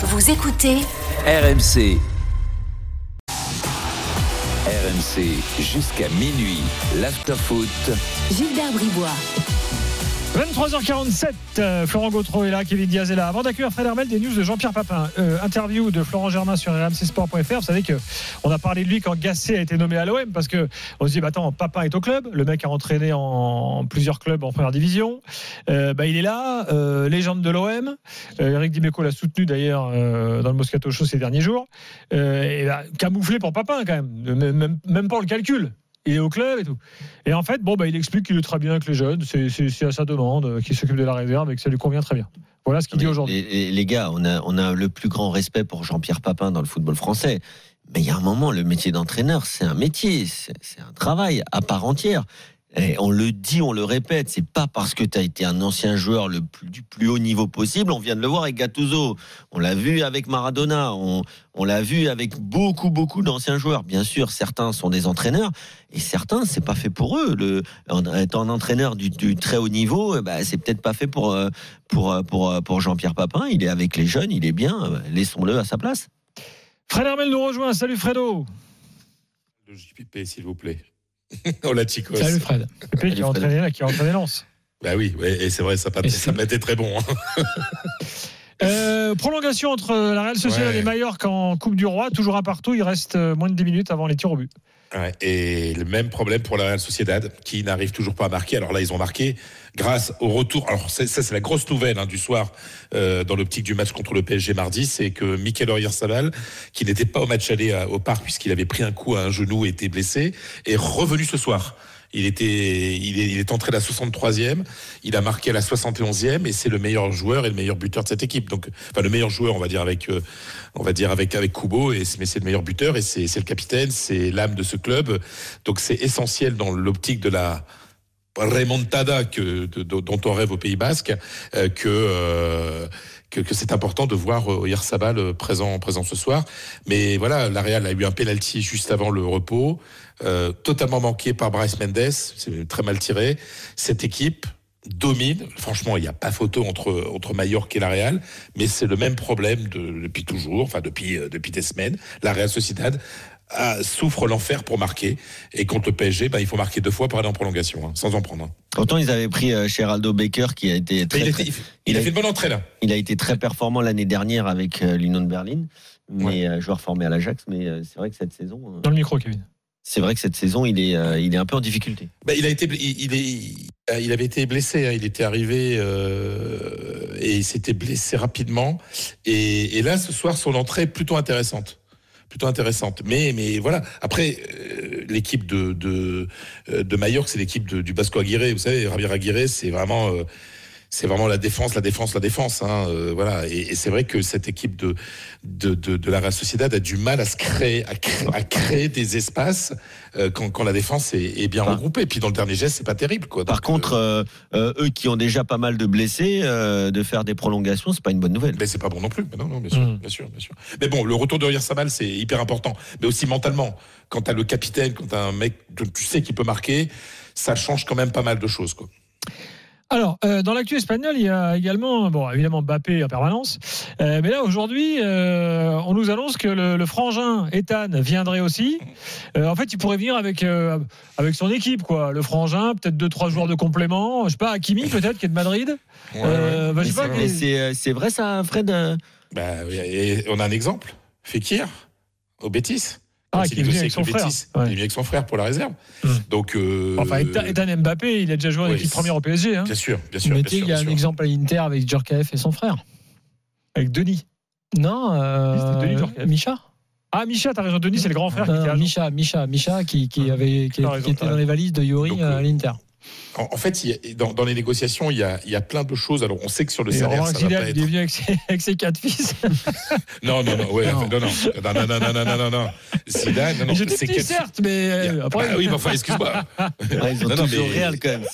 Vous écoutez RMC. RMC jusqu'à minuit. L'afterfoot. Gilbert Bribois. 23h47, euh, Florent Gautreau est là, Kevin Diaz est là. Avant d'accueillir Fred Hermel, des news de Jean-Pierre Papin. Euh, interview de Florent Germain sur rmcsport.fr. Vous savez que on a parlé de lui quand Gasset a été nommé à l'OM parce que on se dit, bah, attends, Papin est au club. Le mec a entraîné en plusieurs clubs en première division. Euh, bah, il est là, légende de l'OM. Eric Dimeco l'a soutenu d'ailleurs dans le Moscato Show ces derniers jours. Bah, camouflé pour Papin quand même. Même, même, même pas le calcul il est au club et tout. Et en fait, bon, bah, il explique qu'il est très bien avec les jeunes, c'est, à sa demande, euh, qu'il s'occupe de la réserve et que ça lui convient très bien. Voilà ce qu'il dit aujourd'hui. Les, les- gars, on a, on a le plus grand respect pour Jean-Pierre Papin dans le football français. Mais il y a un moment, le métier d'entraîneur, c'est un métier, c'est un travail à part entière. Et on le dit, on le répète, c'est pas parce que tu as été un ancien joueur le plus, du plus haut niveau possible. On vient de le voir avec Gattuso, on l'a vu avec Maradona, on, on l'a vu avec beaucoup, beaucoup d'anciens joueurs. Bien sûr, certains sont des entraîneurs et certains, c'est pas fait pour eux. Le, en étant un entraîneur du, du très haut niveau, eh ben, c'est peut-être pas fait pour, euh, pour, euh, pour, euh, pour Jean-Pierre Papin. Il est avec les jeunes, il est bien. Laissons-le à sa place. Fred Hermel nous rejoint. Salut Fredo. Le JPP, s'il vous plaît. Hola, chicos. Salut Fred. Le pays qui Salut, a Fred. entraîné là, qui a entraîné Lens. Bah oui, ouais, et c'est vrai, ça, été très bon. hein. Euh, prolongation entre la Real Sociedad Ouais. et Mallorca en Coupe du Roi, toujours un partout. Il reste euh, moins de 10 minutes avant les tirs au but. Ouais, et le même problème pour la Real Sociedad, qui n'arrive toujours pas à marquer. Alors là, ils ont marqué grâce au retour. Alors ça, c'est la grosse nouvelle hein, du soir euh, dans l'optique du match contre le PSG mardi, c'est que Mikel Oyarzabal, qui n'était pas au match aller à- au parc puisqu'il avait pris un coup à un genou et était blessé, est revenu ce soir. Il était, il est, entré à la 63e, il a marqué à la 71e et c'est le meilleur joueur et le meilleur buteur de cette équipe. Donc, enfin le meilleur joueur, on va dire avec, euh, on va dire avec avec Kubo, et mais c'est le meilleur buteur et c'est le capitaine, c'est l'âme de ce club. Donc c'est essentiel dans l'optique de la remontada que, dont on rêve au Pays Basque euh, que, euh, que c'est important de voir euh, Oyarzabal euh, présent présent ce soir. Mais voilà, la Real a eu un penalty juste avant le repos, euh, totalement manqué par Bryce Mendes, c'est très mal tiré. Cette équipe domine. Franchement, il n'y a pas photo entre entre Mallorca et la Real, mais c'est le même problème de- depuis toujours, enfin depuis euh, depuis des semaines. La Real Sociedad a- souffre l'enfer pour marquer et contre le PSG, ben, il faut marquer deux fois pour aller en prolongation, hein, sans en prendre. hein. Pourtant, ils avaient pris euh, Geraldo Baker, qui a été très, il, très- était- il a fait une bonne entrée là. il a été très performant l'année dernière avec euh, l'Union de Berlin, mais euh, joueur formé à l'Ajax. Mais euh, c'est vrai que cette saison, euh, Dans le micro, Kevin. c'est vrai que cette saison, il est, euh, il est un peu en difficulté. Ben, il a été, il, il est, il avait été blessé. hein. Il était arrivé euh, et il s'était blessé rapidement. Et, et là, ce soir, son entrée est plutôt intéressante, plutôt intéressante. Mais, mais voilà. Après, euh, l'équipe de de, euh, de Mallorca, c'est l'équipe du Basco Aguirre. Vous savez, Javier Aguirre, c'est vraiment euh, c'est vraiment la défense, la défense, la défense. Hein, euh, voilà. Et, et c'est vrai que cette équipe de, de, de, de la Real Sociedad a du mal à se créer, à créer, à créer des espaces euh, quand, quand la défense est, est bien regroupée. Et puis dans le dernier geste, c'est pas terrible. Quoi. Par contre, euh, eux qui ont déjà pas mal de blessés, euh, de faire des prolongations, c'est pas une bonne nouvelle. mais c'est pas bon non plus. Mais non, non, bien sûr, Mm. bien sûr, bien sûr. Mais bon, le retour de Oyarzabal, c'est hyper important. Mais aussi mentalement. Quand t'as le capitaine, quand t'as un mec, que tu sais qu'il peut marquer, ça change quand même pas mal de choses. Quoi. Alors, euh, dans l'actu espagnol, il y a également, bon, évidemment Mbappé en permanence. Euh, mais là, aujourd'hui, euh, on nous annonce que le, le frangin Ethan viendrait aussi. Euh, en fait, il pourrait venir avec, euh, avec son équipe, quoi. Le frangin, peut-être deux, trois joueurs de complément. Je sais pas, Hakimi, peut-être, qui est de Madrid. Euh, bah, je Mais sais pas, c'est- euh, vrai ça, Fred euh Bah, on a un exemple. Fekir, au Bétis. Ah, Quand qui il est venu avec son frère. Ouais. Il est venu avec son frère pour la réserve. Mm. Donc, euh, Enfin, Ethan, Mbappé, il a déjà joué en oui, équipe c'est- première au PSG, hein, bien sûr, bien sûr. Mais bien tu sais, sûr, il y a un exemple à l'Inter avec Djorkaeff et son frère. avec Denis. Non, euh, C'était Denis Djorkaeff. Micha. Ah, Micha, t'as raison, Denis, c'est le grand frère qui Non, était à Micha, Micha, Micha, qui, qui avait, qui, qui était dans les valises de Yori Donc, à euh, l'Inter en, en fait, il a, dans, dans, les négociations, il y, a, il y, a, plein de choses. Alors, on sait que sur le Et salaire, ça Zidane, va pas être... il est venu avec ses, avec ses quatre fils. non, non, non, ouais, non. Non, non, non, non, non, non, non, non, Zidane, non, non. J'étais quatre... certes, mais euh, après... bah, oui, mais enfin, excuse-moi. Ils ont non, tous mais... au Real quand même.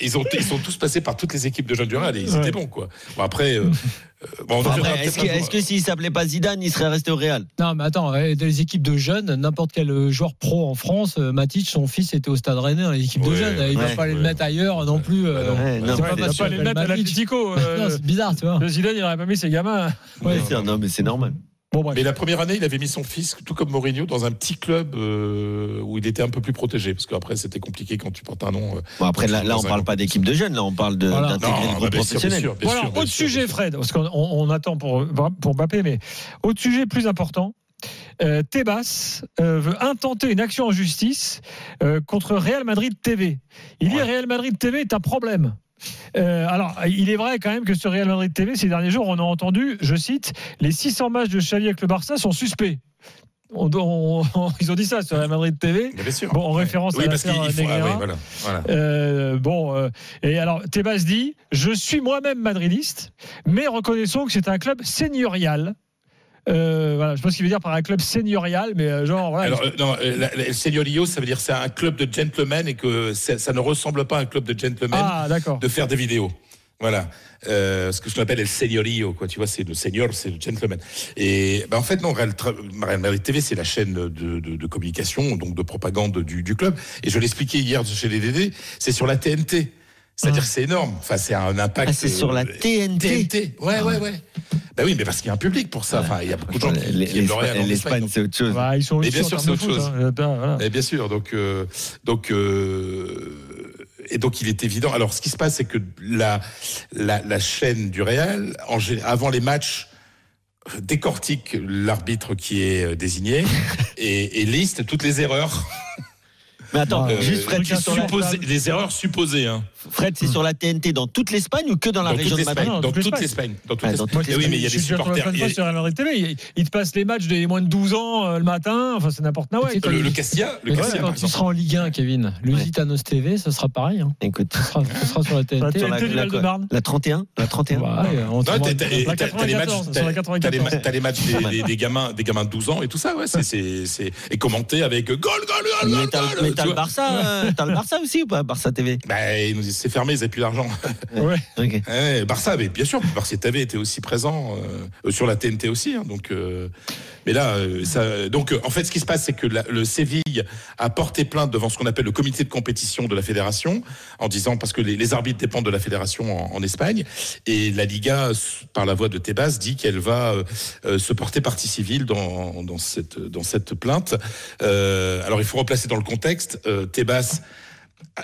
Ils ont, ils sont tous passés par toutes les équipes de jeunes du Real et ils ouais. étaient bons, quoi. Bon, après. Euh... euh bon, est-ce que, est que s'il s'appelait pas Zidane, il serait resté au Real? Non, mais attends, dans les équipes de jeunes, n'importe quel euh, joueur pro en France, Matic, son fils était au Stade Rennais dans les équipes ouais, de jeunes. Hein, il ne ouais, va pas ouais. le mettre à ailleurs non plus. euh, non. Ouais, non, c'est pas les mettre à. Non, euh, c'est bizarre, tu vois. Le Zidane, il n'aurait pas mis ses gamins. Ouais, Non, c'est- non. mais c'est normal. Bon. Mais la première année, il avait mis son fils, tout comme Mourinho, dans un petit club euh, où il était un peu plus protégé. Parce qu'après, c'était compliqué quand tu portes un nom. euh, Bon, après, là, là, on parle pas d'équipe de jeunes, là, on parle Voilà. d'intégrer le bah, groupe bien sûr, bien professionnel. sûr, bien Voilà, sûr, bien autre sujet. Fred, parce qu'on on- on attend pour, pour Mbappé, mais autre sujet plus important. Euh, Tebas euh, veut intenter une action en justice euh, contre Real Madrid TV. Il dit Ouais. Real Madrid TV est un problème. Euh, alors, il est vrai quand même que sur Real Madrid TV, ces derniers jours, on a entendu, je cite, les 600 matchs de Xavi avec le Barça sont suspects. On- on- ils ont dit ça sur Real Madrid TV. Bien sûr. Bon, en référence oui, à parce l'affaire faut. Ah, Negreira. oui, voilà. voilà. Euh, bon, euh, et alors Tebas dit Je suis moi-même madridiste, mais reconnaissons que c'est un club seigneurial. Euh, voilà, je sais pas ce qu'il veut dire par un club seigneurial, mais euh, genre voilà. Alors, euh, non, euh, le Señorío, ça veut dire c'est un club de gentlemen et que ça ne ressemble pas à un club de gentlemen ah, de faire des vidéos. Voilà. Euh, ce que je appelle le señorío, quoi. Tu vois, c'est le senior, c'est le gentleman. Et ben, en fait, non, Real, Real TV, c'est la chaîne de, de- de communication, donc de propagande du, du club. Et je l'expliquais hier chez les DD, c'est sur la TNT. C'est-à-dire Ah. que c'est énorme. Enfin, c'est un impact. Ah, c'est sur la euh, TNT. TNT. Ouais, ouais, ouais. Ben oui, mais parce qu'il y a un public pour ça. Enfin, il y a beaucoup de gens qui, qui aiment le Real en L'Espagne, Espagne. c'est autre chose. Bah, ils sont Mais bien en sûr, c'est de autre foot, chose. hein. Voilà. Eh bien sûr, donc euh, donc euh, et donc il est évident. Alors ce qui se passe, c'est que la la, la chaîne du Real, en avant les matchs, décortique l'arbitre qui est désigné et, et liste toutes les erreurs, Mais attends, Euh, juste Fred, les erreurs supposées, hein, Fred, c'est sur la TNT dans toute l'Espagne ou que dans la dans région de l'Espagne, Madrid dans toute l'Espagne. dans toute Ah, dans l'Espagne. oui, mais il y a des supporters. a- sur Real Madrid TV. Il, il te passe les matchs des moins de 12 ans euh, le matin. Enfin, c'est n'importe quoi. Le, le Castilla, le Castilla, quand tu seras en Ligue 1, Kevin, Lusitanos TV, ce sera pareil. hein. Écoute, Ce sera, ce sera sur la TNT. Sur la la- la- Val-de-Marne. la 31 La 31 Ouais, t'as- La les matchs, 94, t'as- sur la t'as les 94. ma- t'as les matchs des, gamins, des gamins de 12 ans et tout ça, ouais, c'est, c'est, c'est, et commenté avec goal, goal, goal, Mais goal, t'as goal, mais tu t'as le. Barça, euh, t'as le Barça aussi ou pas Barça TV Bah, ils nous c'est fermé, ils n'avaient plus d'argent. Ouais. Ok. Ouais, Barça, mais bien sûr, Barça TV était aussi présent euh, sur la TNT aussi. hein, donc, euh, mais là, euh, ça, donc, en fait, ce qui se passe, c'est que la- le Séville a porté plainte devant ce qu'on appelle le comité de compétition de la fédération, en disant parce que les, les arbitres dépendent de la fédération en, en Espagne, et la Liga, par la voix de Tebas, dit qu'elle va euh, se porter partie civile dans, dans cette dans cette plainte. Euh, alors, il faut replacer dans le contexte. Euh, Tebas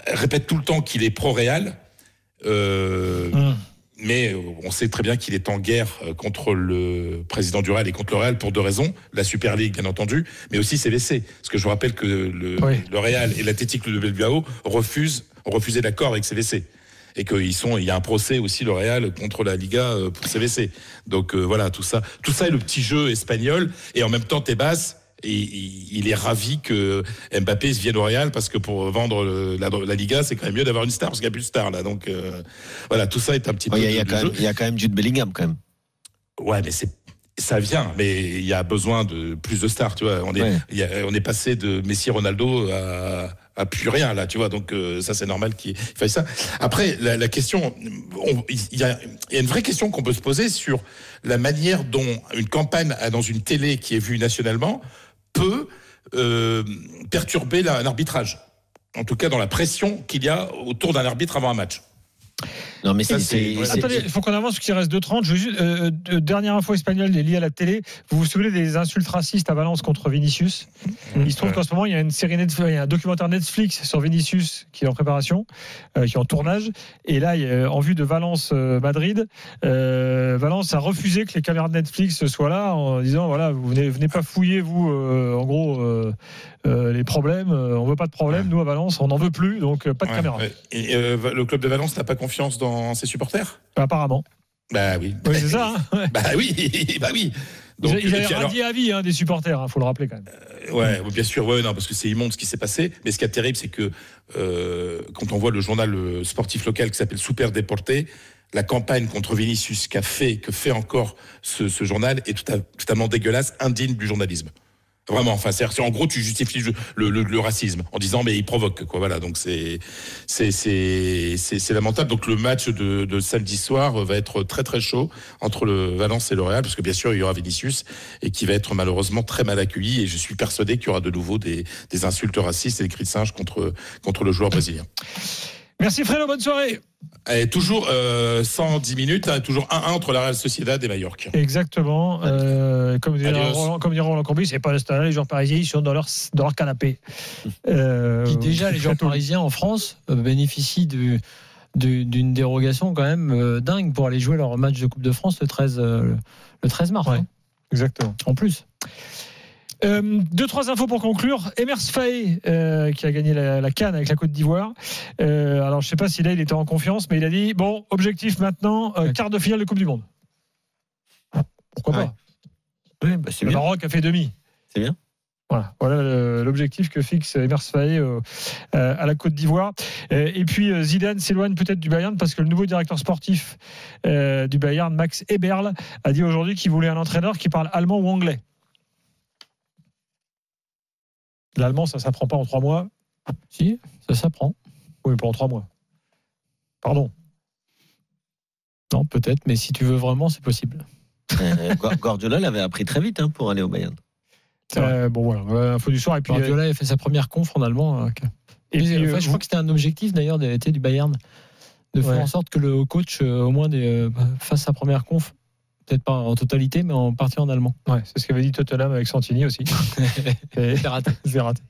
répète tout le temps qu'il est pro-Réal. Euh, Hum. mais on sait très bien qu'il est en guerre euh, contre le président du Real et contre le Real pour deux raisons. La Super League, bien entendu, mais aussi CVC. Parce que je vous rappelle que le, Oui. le Real et l'Athletic de Bilbao refusent, ont refusé l'accord avec CVC. Et qu'il sont, il y a un procès aussi, le Real, contre la Liga euh, pour CVC. Donc euh, voilà, tout ça. Tout ça est le petit jeu espagnol. Et en même temps, Tebas, il, est ravi que Mbappé vienne au Real parce que pour vendre la, la Liga, c'est quand même mieux d'avoir une star parce qu'il n'y a plus de star là. Donc euh, voilà, tout ça est un petit Ouais, peu. Il y, a- y quand même- jeu. il y a quand même Jude Bellingham quand même. Ouais, mais c'est ça vient, mais il y a besoin de plus de stars, tu vois. On est, Ouais. il y a- on est passé de Messi, Ronaldo à, à plus rien là, tu vois. Donc euh, ça, c'est normal qu'il fasse ça. Après, la, la question, on- il y, y a une vraie question qu'on peut se poser sur la manière dont une campagne à- dans une télé qui est vue nationalement peut euh, perturber la- un arbitrage. En tout cas, dans la pression qu'il y a autour d'un arbitre avant un match. Non, mais ça, c'est. Attendez, il faut qu'on avance, parce qu'il reste 2.30. Je euh, euh, dernière info espagnole liée à la télé. Vous vous souvenez des insultes racistes à Valence contre Vinicius Il se trouve Ouais. qu'en ce moment, il y a une série Netflix, il y a un documentaire Netflix sur Vinicius qui est en préparation, euh, qui est en tournage. Et là, il y a- en vue de Valence-Madrid, Valence a refusé que les caméras de Netflix soient là en disant voilà, vous venez, venez pas fouiller, vous, euh, en gros, euh, euh, les problèmes. euh, on veut pas de problème. Ouais. Nous, à Valence, on n'en veut plus, donc euh, pas de Ouais, caméra. Et euh, le club de Valence n'a pas confiance dans ses supporters Apparemment. Bah oui. Oui, c'est ça. hein. Bah oui, bah oui. Ils et avaient puis alors- à vie hein, des supporters, il faut le rappeler quand même. Ouais, bien sûr, ouais, non, parce que c'est immonde ce qui s'est passé. Mais ce qui est terrible, c'est que euh, quand on voit le journal euh, sportif local qui s'appelle Super Déporté, la campagne contre Vinicius qu'a fait, que fait encore ce, ce journal est tout à- totalement dégueulasse, indigne du journalisme. Vraiment, enfin, c'est en gros, tu justifies le, racisme en disant mais il provoque quoi. Voilà, donc c'est c'est c'est lamentable. Donc le match de, de, samedi soir va être très très chaud entre le Valence et le Real, parce que bien sûr il y aura Vinicius et qui va être malheureusement très mal accueilli. Et je suis persuadé qu'il y aura de nouveau des, des insultes racistes et des cris de singe contre contre le joueur brésilien. Merci Fredo, bonne soirée. Et toujours euh, 110 minutes, hein, toujours 1-1 entre la Real Sociedad et Mallorca. Exactement. Euh, comme dirait Roland, comme Roland Combi, c'est pas le les joueurs parisiens, ils sont dans leur, dans leur canapé. Euh, déjà, les joueurs parisiens en France euh, bénéficient d'une dérogation quand même euh, dingue pour aller jouer leur match de Coupe de France le 13, le 13 mars. Ouais, hein. Exactement. En plus. Euh, deux, trois infos pour conclure. Emers Faé, euh, qui a gagné la, la Cannes avec la Côte d'Ivoire. Euh, alors, je sais pas si là, il était en confiance, mais il a dit bon, objectif maintenant, quart de finale de Coupe du Monde. Pourquoi pas oui, bah Le bien. Maroc a fait demi. C'est bien. Voilà, voilà l'objectif que fixe Emers Faé à la Côte d'Ivoire. Et puis Zidane s'éloigne peut-être du Bayern parce que le nouveau directeur sportif du Bayern, Max Eberl, a dit aujourd'hui qu'il voulait un entraîneur qui parle allemand ou anglais. L'allemand, ça s'apprend pas en trois mois. Si, ça s'apprend. Oui, pas en trois mois. Pardon. Non, peut-être, mais si tu veux vraiment, c'est possible. Euh, Gua- Guardiola l'avait appris très vite hein, pour aller au Bayern. Euh, bon voilà, euh, info du soir. Et puis, euh, Guardiola a fait sa première conf en allemand. euh, et puis, enfin, euh, je crois que c'était un objectif d'ailleurs d'été du Bayern de faire Ouais. en sorte que le coach euh, au moins des, euh, fasse sa première conf, peut-être pas en totalité, mais en partie en allemand. ouais, c'est ce qu'avait dit Tottenham avec Santini aussi. C'est raté. C'est raté.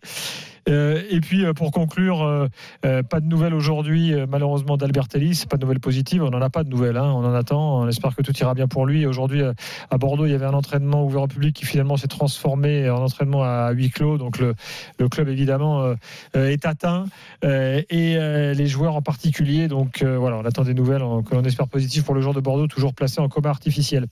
Euh, et puis euh, pour conclure, euh, pas de nouvelles aujourd'hui malheureusement d'Albertelli, c'est pas de nouvelles positives, on n'en a pas de nouvelles, hein, on en attend, on espère que tout ira bien pour lui. Aujourd'hui à Bordeaux, il y avait un entraînement ouvert au public qui finalement s'est transformé en entraînement à huis clos, donc le, le club évidemment est atteint. Et les joueurs en particulier, donc voilà, on attend des nouvelles que l'on espère positives pour le joueur de Bordeaux, toujours placé en coma artificiel.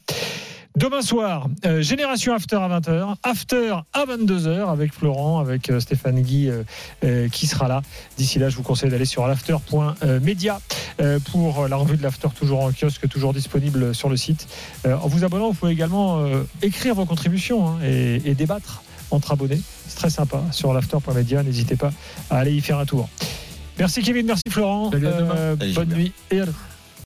Demain soir, euh, Génération After à 20h, After à 22h avec Florent, avec euh, Stéphane Guy euh, euh, qui sera là. D'ici là, je vous conseille d'aller sur l'after.media euh, pour la revue de l'After, toujours en kiosque, toujours disponible sur le site. Euh, en vous abonnant, vous pouvez également euh, écrire vos contributions hein, et, et débattre entre abonnés. C'est très sympa sur l'after.media. N'hésitez pas à aller y faire un tour. Merci Kevin, merci Florent. Euh, bonne nuit et à demain.